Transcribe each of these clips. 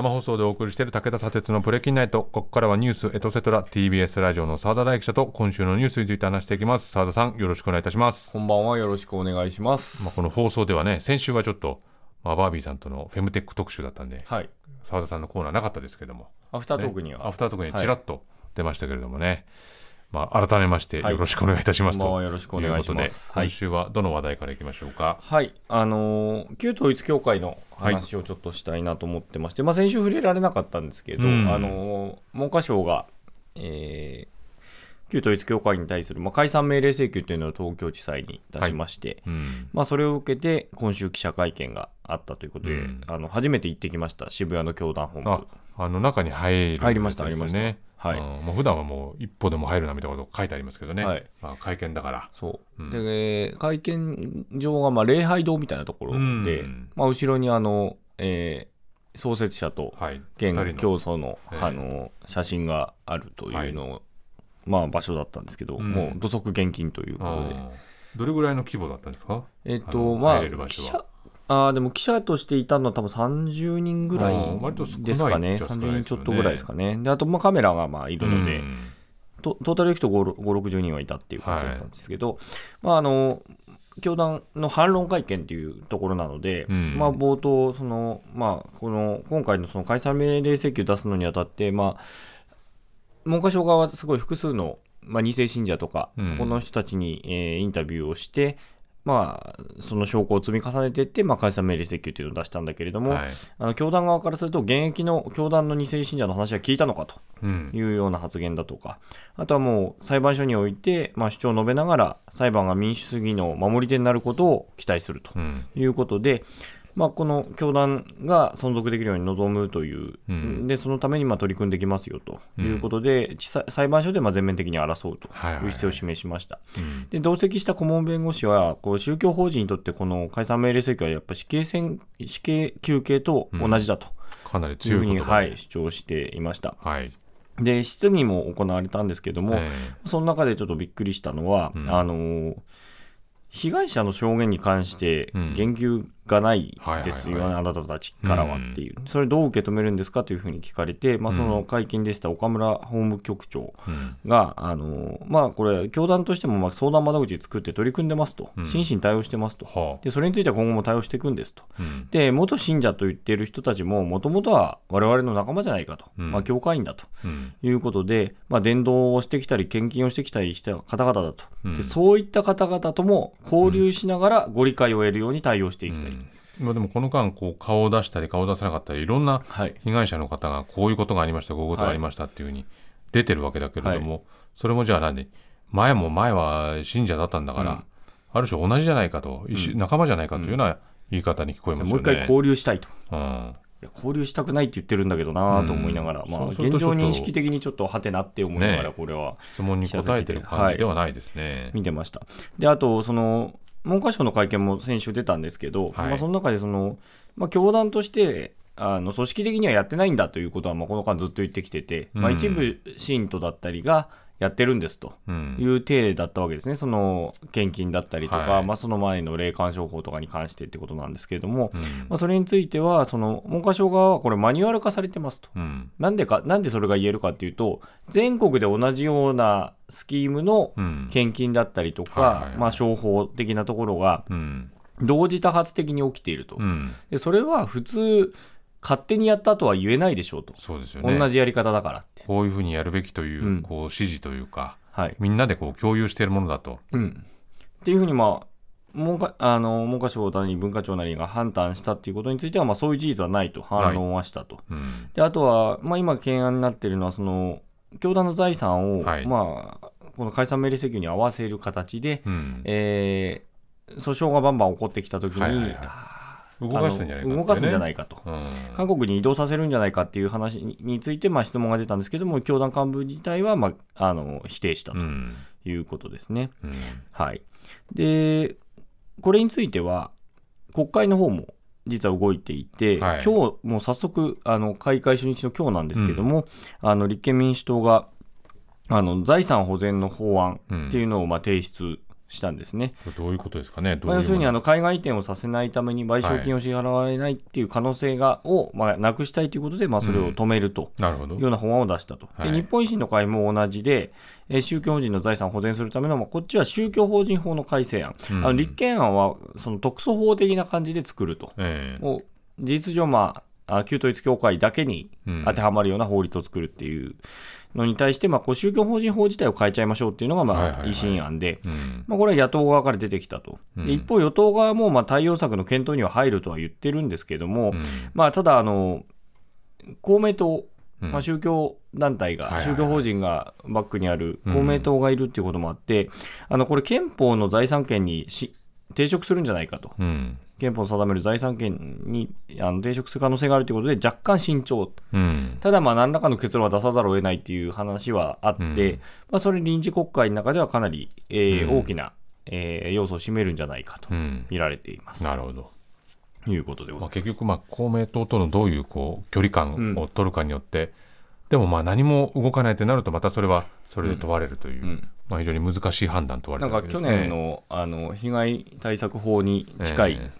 生放送でお送りしている武田砂鉄のプレキンナイトここからはニュースエトセトラ TBS ラジオの澤田大記者と今週のニュースについて話していきます澤田さんよろしくお願いいたします、こんばんはよろしくお願いします。まあ、この放送ではね先週はちょっと、まあ、バービーさんとのフェムテック特集だったんではい。澤田さんのコーナーなかったですけどもアフタートークには、ねアフタートークにちらっと出ましたけれどもね、まあ、改めましてよろしくお願いいたします、はとよろしくお願いします。今週はどの話題からいきましょうか、はい、あのー旧統一教会の話をちょっとしたいなと思ってまして、まあ先週触れられなかったんですけど、うん。あのー文科省が、えー旧統一教会に対する、まあ、解散命令請求というのを東京地裁に出しまして、うん。まあ、それを受けて今週記者会見があったということで、うん。あの初めて行ってきました。渋谷の教団本部。ああの中に入る入りました入りまねしたはい。うん。もう普段はもう一歩でも入るなみたいなこと書いてありますけどね、はい。まあ、会見だから。そう、うん。で会見場がまあ礼拝堂みたいなところで、うん。まあ、後ろにあの、えー創設者とはい。現教祖の,、ええ。あの写真があるというのを、まあ、場所だったんですけど、うん。もう土足厳禁というあことで、ー。どれぐらいの規模だったんですか？えっ、あのとまあ記者あーでも記者としていたのは多分30人ぐらいいですかねっちゃ少ない30ですよね。人ちょっとぐらいですかね。であとまあカメラがまあいるので、うん。トトータルでいくと5、60人はいたっていう感じだったんですけど、まあ、あの教団の反論会見っていうところなので、うん。まあ、冒頭その、まあ、この今回のその解散命令請求を出すのにあたって、まあ、文科省側はすごい複数の、まあ、2世信者とか、うん。そこの人たちに、えーインタビューをして、まあ、その証拠を積み重ねていって、まあ、解散命令請求というのを出したんだけれども、はいあの教団側からすると、現役の教団の2世信者の話は聞いたのかと。うんいうような発言だとか、あとはもう裁判所において、まあ、主張を述べながら、裁判が民主主義の守り手になることを期待するとうんいうことで、まあ、この教団が存続できるように望むという、うん。でそのためにまあ取り組んできますよということで、地裁裁判所でまあ全面的に争うとはいはいはい。いう姿勢を示しました。うん。で同席した顧問弁護士は、こう宗教法人にとってこの解散命令請求はやっぱり死刑戦死刑求刑と同じだとかなりいうふうに、強い言葉はい、主張していました。はい。で質疑も行われたんですけども、え。その中でちょっとびっくりしたのは、うん。あのー被害者の証言に関してうん。言及がないですよ、はいはいはい。あなたたちからはっていう、それどう受け止めるんですかというふうに聞かれて、まあ、その会見でした岡村法務局長えうん。が、あのーまあ、これ、教団としてもまあ相談窓口作って取り組んでますと、うん。真摯に対応してますと、はあ。で、それについては今後も対応していくんですと。うん。で、元信者と言っている人たちも、もともとは我々の仲間じゃないかと、うん。まあ、教会員だと。うん。いうことで、まあ、伝道をしてきたり、献金をしてきたりした方々だと、うん。でそういった方々とも交流しながらご理解を得るように対応していきたい。うんまあ、でもこの間こう顔を出したり顔を出さなかったりいろんなはい、被害者の方がこういうことがありましたこういうことがありましたっていうふうに出てるわけだけれども、それもじゃあ何前も前は信者だったんだから、うんある種同じじゃないかと、仲間じゃないかというような言い方に聞こえますよね。もう一回交流したいと。うん交流したくないって言ってるんだけどなと思いながら、うんまあ、現状認識的にちょっとはてなって思いながら、ねこれは質問に答えてる感じではないですね。見てました。で、あと、その、文科省の会見も先週出たんですけど、はい。まあ、その中でその、まあ、教団として、あの組織的にはやってないんだということは、まあ、この間ずっと言ってきてて、まあ、うん一部信徒だったりがやってるんですと。うん。いう体だったわけですね、その献金だったりとか、はい。まあ、その前の霊感商法とかに関してってことなんですけれども、うん。まあ、それについては、その文科省側はこれ、マニュアル化されてますと。うん。なんでか、なんでそれが言えるかっていうと、全国で同じようなスキームのうん。献金だったりとか、はいはいはい。まあ、商法的なところがうん。同時多発的に起きていると、うん。でそれは普通勝手にやったとは言えないでしょうと、そうですよね。同じやり方だからって、こういうふうにやるべきという,、うん。こう指示というかはい。みんなでこう共有しているものだと。うん、っていうふうに、まあ、文科あの文科省なり文化庁なりが判断したっていうことについては、まあ、そういう事実はないと。反論はしたと。うん。であとは、まあ、今、懸案になっているのはその、教団の財産を、はい。まあ、この解散命令請求に合わせる形で、うん。えー訴訟がバンバン起こってきたときに、はいはいはい。あ動かすんじゃないかね。動かすんじゃないかと。うん。韓国に移動させるんじゃないかっていう話にについて、まあ、質問が出たんですけども、教団幹部自体は、まあ、あの否定したとうん。いうことですね。うん。はい、で、これについては、国会の方も実は動いていて、はい。今日もう早速、あの開会初日の今日なんですけども、あの立憲民主党があの財産保全の法案っていうのをまあ提出したんですね。どういうことですかね？まあ、要するにあの海外移転をさせないために賠償金を支払われないっていう可能性が、を、まあ、なくしたいということで、まあ、それを止めると。いうような法案を出したと、日本維新の会も同じで、えー宗教法人の財産を保全するための、まあ、こっちは宗教法人法の改正案、うん。あの立憲案はその特措法的な感じで作ると、ええ。もう事実上、まあ、あ旧統一教会だけにうん。当てはまるような法律を作るっていうのに対して、まあ、こう宗教法人法自体を変えちゃいましょうっていうのが、まあ維新案で、うん。まあ、これは野党側から出てきたと、うん。で一方、与党側もまあ対応策の検討には入るとは言ってるんですけども、うん。まあ、ただあの、公明党、うん。まあ、宗教団体が、宗教法人がバックにあるうん。公明党がいるっていうこともあって、あのこれ、憲法の財産権にし抵触するんじゃないかと、うん。憲法の定める財産権にあの抵触する可能性があるということで、若干慎重、うん。ただ、まあ何らかの結論は出さざるを得ないっていう話はあって、うん。まあ、それ、臨時国会の中ではかなり、えーうん。大きな、えー要素を占めるんじゃないかとうん。見られています。なるほど。ということでまあ。結局、まあ、公明党とのどういうこう距離感を取るかによって、でもまあ何も動かないとなるとまたそれはそれで問われるという、うん。まあ、非常に難しい判断問われるわけですね。年のあの被害対策法に近い、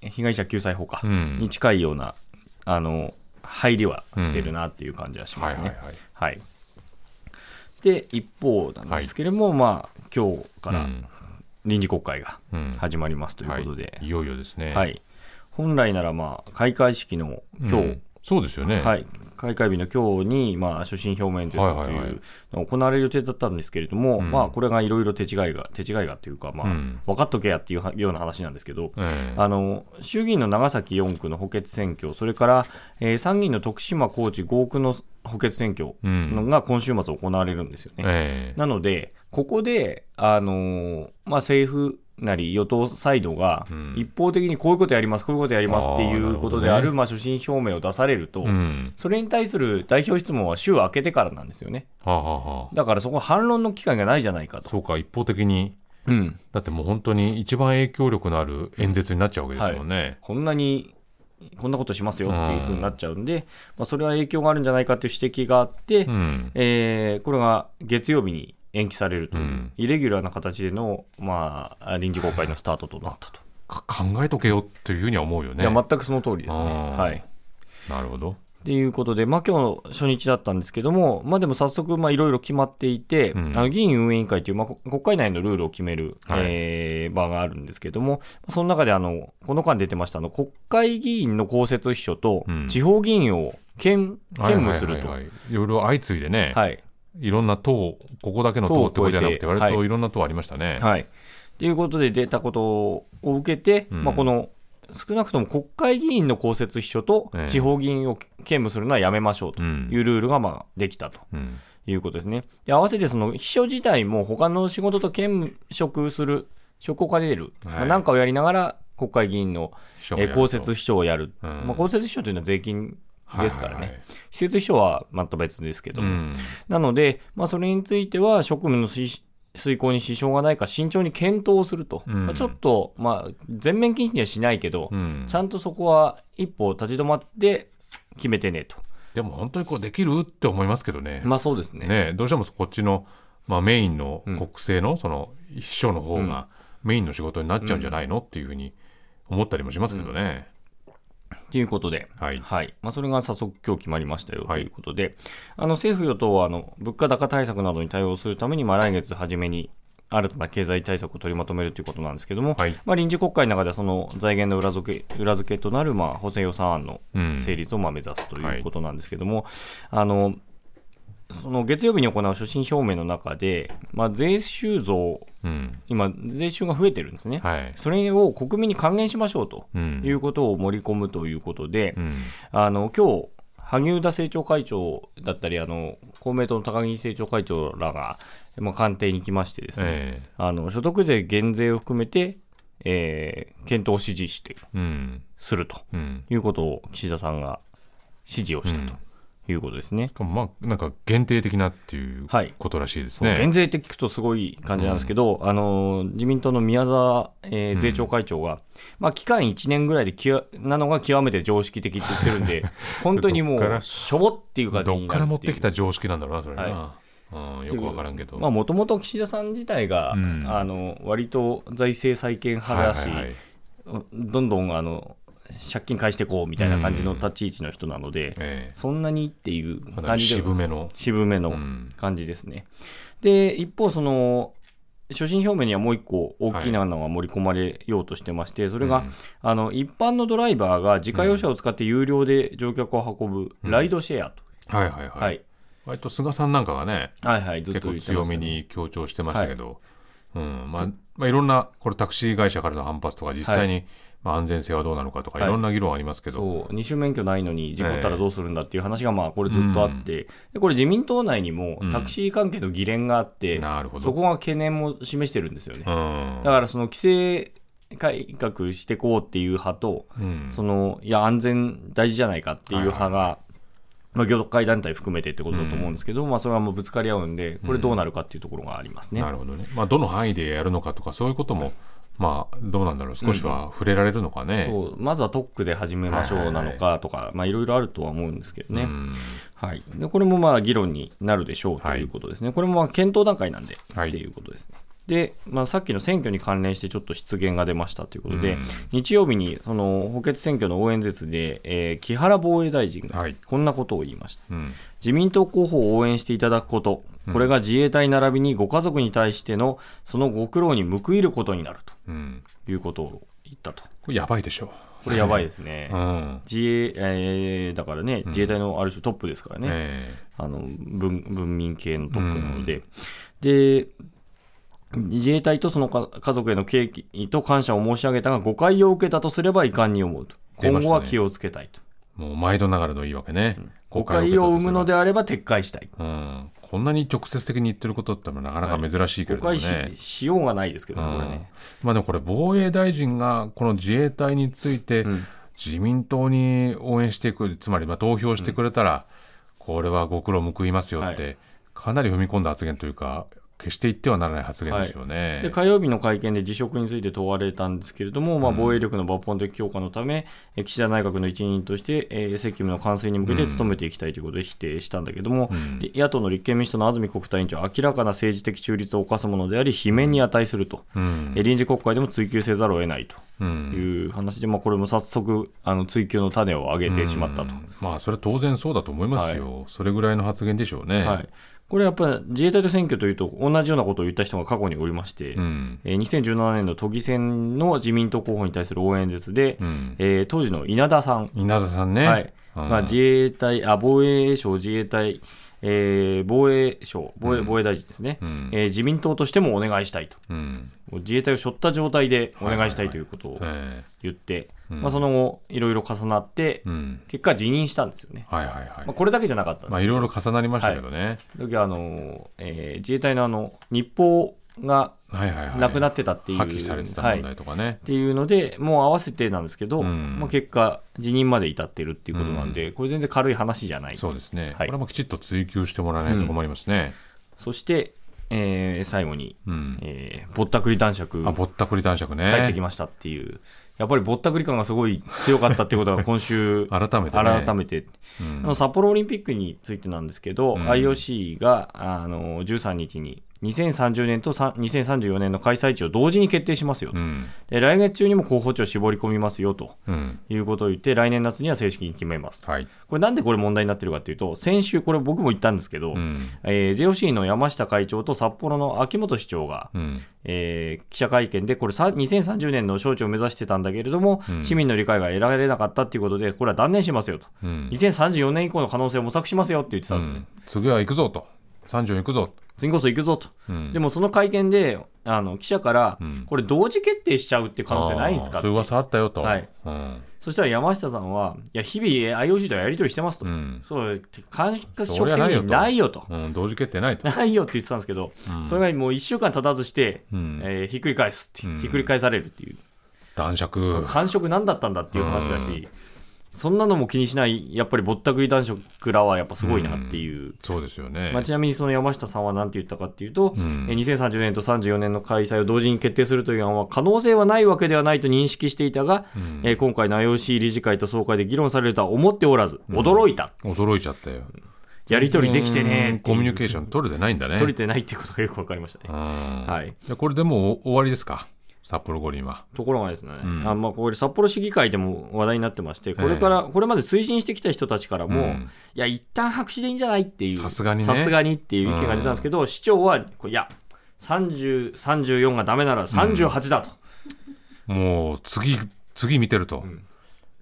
被害者救済法か、うん。に近いようなあの入りはしてるなっていう感じはしますね。はいはいはい。はい。で一方なんですけれども、まあ今日からうん。臨時国会がうん。始まりますということで、はい、いよいよですね。はい、本来ならまあ開会式の今日、うんそうですよね。はい、開会日の今日に、まあ、所信表明演説とはいうのが行われる予定だったんですけれども、うん。まあ、これがいろいろ手違いが、手違いがというか、まあうん。分かっとけやっていうはような話なんですけど、ええ。あの衆議院の長崎4区の補欠選挙、それから、えー参議院の徳島、高知5区の補欠選挙が今週末行われるんですよね。ええ。なので、ここで、あのーまあ、政府なり与党サイドがうん。一方的にこういうことやります、こういうことやりますっていうことであるまあ所信表明を出されると、うん。それに対する代表質問は週明けてからなんですよね。だからそこ反論の機会がないじゃないかと。そうか一方的に。うん、だってもう本当に一番影響力のある演説になっちゃうわけですもんね。こんなにこんなことしますよっていうふうになっちゃうんで、まあ、それは影響があるんじゃないかという指摘があって、うん。えーこれが月曜日に延期されるという、うんイレギュラーな形での、まあ、臨時国会のスタートとなったと。か考えとけよっていうふうには思うよね。いや全くその通りですね。うんはいなるほど。ということで、まあ今日初日だったんですけども、まあでも早速、まあいろいろ決まっていて、うんあの議員運営委員会という、まあ、こ国会内のルールを決める、はいえー場があるんですけども、その中であの、この間出てましたあの、国会議員の公設秘書とうん地方議員を兼兼務すると。いろいろ相次いでね、はい。いろんな党、ここだけの党ってことじゃなくて、割といろんな党ありましたね。はい。ということで出たことを受けて、うんまあこの、少なくとも国会議員の公設秘書とええ地方議員を兼務するのはやめましょうとうんいうルールがまあできたと。うんいうことですね。で合わせてその秘書自体も他の仕事と兼職する、職を兼ねる、はいまあなんかをやりながら国会議員の、公設秘書をやる。うんまあ、公設秘書というのは税金ですからね。はいはいはい施設秘書はまた別ですけども。うんなので、まあ、それについては職務のし遂行に支障がないか慎重に検討すると。うんまあ、ちょっと、まあ、全面禁止にはしないけど、うんちゃんとそこは一歩立ち止まって決めてねと。でも本当にこうできるって思いますけどね。まあそうですね。ねどうしてもこっちの、まあ、メインの国政のその秘書の方がメインの仕事になっちゃうんじゃないの？っていうふうに思ったりもしますけどね。ということで、はい。まあ、それが早速今日決まりましたよとはい。いうことで、あの政府・与党はあの物価高対策などに対応するために、まあ、来月初めに新たな経済対策を取りまとめるということなんですけども、はい。まあ、臨時国会の中ではその財源の裏付け裏付けとなる、まあ、補正予算案のうん。成立をまあ目指すということなんですけども、あのその月曜日に行う所信表明の中で、まあ、税収増、うん。今、税収が増えてるんですね。はい。それを国民に還元しましょうとうん。いうことを盛り込むということで、うん。あの今日萩生田政調会長だったりあの公明党の高木政調会長らが、まあ、官邸に来ましてですね、えあの所得税減税を含めて、えー検討を指示してえうん。するとうん。いうことを岸田さんが指示をしたということですね。まあなんか限定的なっていうはいことらしいですそうね。減税って聞くとすごい感じなんですけど、あの自民党の宮沢、えー税調会長が、まあ、期間1年ぐらいできわなのが極めて常識的って言ってるんで、本当にもう、しょぼっていう感じどっになるっていうから持ってきた常識なんだろうなそれな。はうん、よくわからんけど。まあもともと岸田さん自体が、うんあの割と財政再建派だし、はいはいはいどんどんあの借金返していこうみたいな感じの立ち位置の人なので、ええ。そんなにっていう感じで渋めの。渋めのうん。感じですね。で、一方、その、所信表明にはもう一個大きなのが盛り込まれようとしてまして、それが、うんあの一般のドライバーが自家用車を使って有料で乗客を運ぶライドシェアと、はいはいはい。はい、割と菅さんなんかがね、はいはいずっ結構とね。強めに強調してましたけど、うん。まあまあ、いろんなこれタクシー会社からの反発とか実際に、まあ、安全性はどうなのかとかはい。いろんな議論ありますけど、そう。二種免許ないのに事故ったらどうするんだっていう話がまあこれずっとあって、でこれ自民党内にもタクシー関係の議連があって、なるほど。そこが懸念も示してるんですよね。うん。だからその規制改革していこうっていう派と、うん。そのいや安全大事じゃないかっていう派が、まあ、業界団体含めてってことだと思うんですけど、まあ、それはもうぶつかり合うんで、これどうなるかっていうところがありますね。なるほどね、まあ、どの範囲でやるのかとかそういうことも、まあ、どうなんだろう。少しは触れられるのかね。そうまずは特区で始めましょうなのかとか、まあいろいろあるとは思うんですけどね、うん。はい、でこれもまあ議論になるでしょうということですね、これもまあ検討段階なんで、はい。っていうことですね。で、まあ、さっきの選挙に関連してちょっと失言が出ましたということで、うん。日曜日にその補欠選挙の応援説で、えー木原防衛大臣がはい。こんなことを言いました。うん。自民党候補を応援していただくこと、これが自衛隊並びにご家族に対してのそのご苦労に報いることになるうん。ということを言ったと。これやばいでしょこれやばいですね。う。。うん。自衛、えーだからね、自衛隊のある種トップですからね、えあの文文民系のトップなので、で自衛隊とそのか家族への敬意と感謝を申し上げたが、誤解を受けたとすれば遺憾に思うと、今後は気をつけたいと、えもう毎度ながらの言い訳ね。誤解を生むので、であれば撤回したい、うん、こんなに直接的に言ってることってなかなか珍しいけれども誤解ね。ししようがないですけどね、これね。まあでもこれ防衛大臣がこの自衛隊についてん。自民党に応援していくつまりまあ投票してくれたらこれはご苦労報いますよってかなり踏み込んだ発言というか決して言ってはならない発言ですよね。で火曜日の会見で辞職について問われたんですけれども、まあ、防衛力の抜本的強化のため、え岸田内閣の一員として、えー責務の完遂に向けて努めていきたいということで否定したんだけども、で野党の立憲民主党の安住国対委員長は明らかな政治的中立を犯すものであり、罷免に値すると、うん。え臨時国会でも追及せざるを得ないとうん。いう話で、まあ、これも早速、あの追及の種を上げてしまったと。まあそれ当然そうだと思いますよ、それぐらいの発言でしょうね。はい、これやっぱり自衛隊と選挙というと、同じようなことを言った人が過去におりまして、うん。えー2017年の都議選の自民党候補に対する応援説で、うん。えー当時の稲田さん、稲田さんね、はい。うん。まあ、自衛隊あ防衛省自衛隊、えー防衛省防衛防衛大臣ですね、ん。えー自民党としてもお願いしたいと、うん。自衛隊を背負った状態でお願いしたいということをえ言って、まあ、その後、いろいろ重なって、えうん。結果、辞任したんですよね。はいはいはい。まあ、これだけじゃなかったんです。まあいろいろ重なりましたけどね、時はあの、えー自衛隊のあの日報がなくなってたっていう、破棄されてた問題とかね、っていうので、もう合わせてなんですけど、ん。まあ、結果、辞任まで至ってるっていうことなんで、これ全然軽い話じゃない。そうですね、はい。これもきちっと追及してもらわないと困りますね。そして、えー最後に、うん。えーぼったくり男爵あぼったくり男爵ね。帰ってきましたっていう、やっぱりぼったくり感がすごい強かったっていうことが 今週改めてね。改めて。うん。札幌オリンピックについてなんですけど、ん。IOC があの13日に2030年とさ2034年の開催地を同時に決定しますよと、うん。で来月中にも候補地を絞り込みますよと。うん。いうことを言って、来年夏には正式に決めますと。はい。これなんでこれ問題になってるかっていうと、先週、これ僕も言ったんですけど、うん。えー JOC の山下会長と札幌の秋元市長が、うん。えー記者会見で、これさ2030年の招致を目指してたんだけれども、うん。市民の理解が得られなかったっていうことで、これは断念しますよと、うん。2034年以降の可能性を模索しますよって言ってたうんですね。ん。次は行くぞと。30行くぞ、次こそ行くぞと。うん。でもその会見で、あの記者から、ん。これ同時決定しちゃうって可能性ないんですかそういう噂あったよと、はい。うん。そしたら山下さんは、いや、日々 IOC とやり取りしてますと。うん。そう、感触的ゃないよと。にないよと。うん、同時決定ないと、ないよって言ってたんですけど、それがもう1週間経たずして、うん。えーひっくり返すってひっくり返されるっていう、男爵。感触何だったんだっていう話だし、そんなのも気にしない、やっぱりぼったくり男爵らはやっぱすごいなっていう。そうですよね、まあ、ちなみにその山下さんは何て言ったかっていうと、ん。えー2030年と34年の開催を同時に決定するという案は可能性はないわけではないと認識していたが、えー今回の IOC 理事会と総会で議論されるとは思っておらず、驚いた。驚いちゃったよ。やり取りできてねコミュニケーション取れてないんだね。取れてないっていうことがよく分かりましたね、はい、でこれでもう終わりですか？札幌五輪は。ところがですね、うん、あまあ、これ札幌市議会でも話題になってまして、これから、これまで推進してきた人たちからも、うん、いや、一旦白紙でいいんじゃないっていう、さすがに、ね、さすがにっていう意見が出たんですけど、うん、市長は、いや、30、34がダメなら38だと。もう次、次見てると。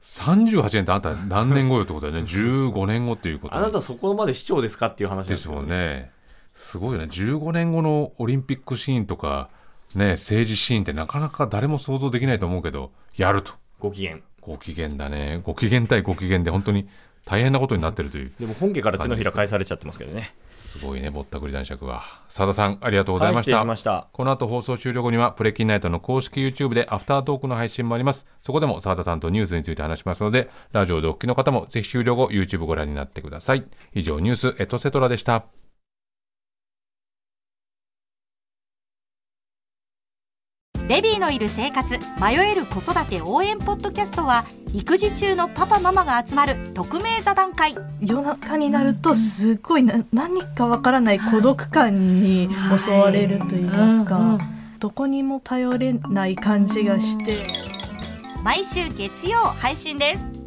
38年ってあんた何年後よってことだよね、15年後っていうことあなたそこまで市長ですかっていう話ですよね。すごいよね、15年後のオリンピックシーンとか、ね、政治シーンってなかなか誰も想像できないと思うけど、やると。ご機嫌。ご機嫌だね。ご機嫌対ご機嫌で本当に大変なことになってるという。でも本家から手のひら返されちゃってますけどね。すごいね、ぼったくり男爵は。澤田さん、ありがとうございました。はい、しましたこの後放送終了後には、プレキンナイトの公式 YouTube でアフタートークの配信もあります。そこでも澤田さんとニュースについて話しますので、ラジオでお聞きの方もぜひ終了後、YouTube ご覧になってください。以上、ニュースエトセトラでした。ベビーのいる生活迷える子育て応援ポッドキャストは育児中のパパママが集まる匿名座談会。夜中になるとすごいな何かわからない孤独感に襲われると言いますか、どこにも頼れない感じがして。毎週月曜配信です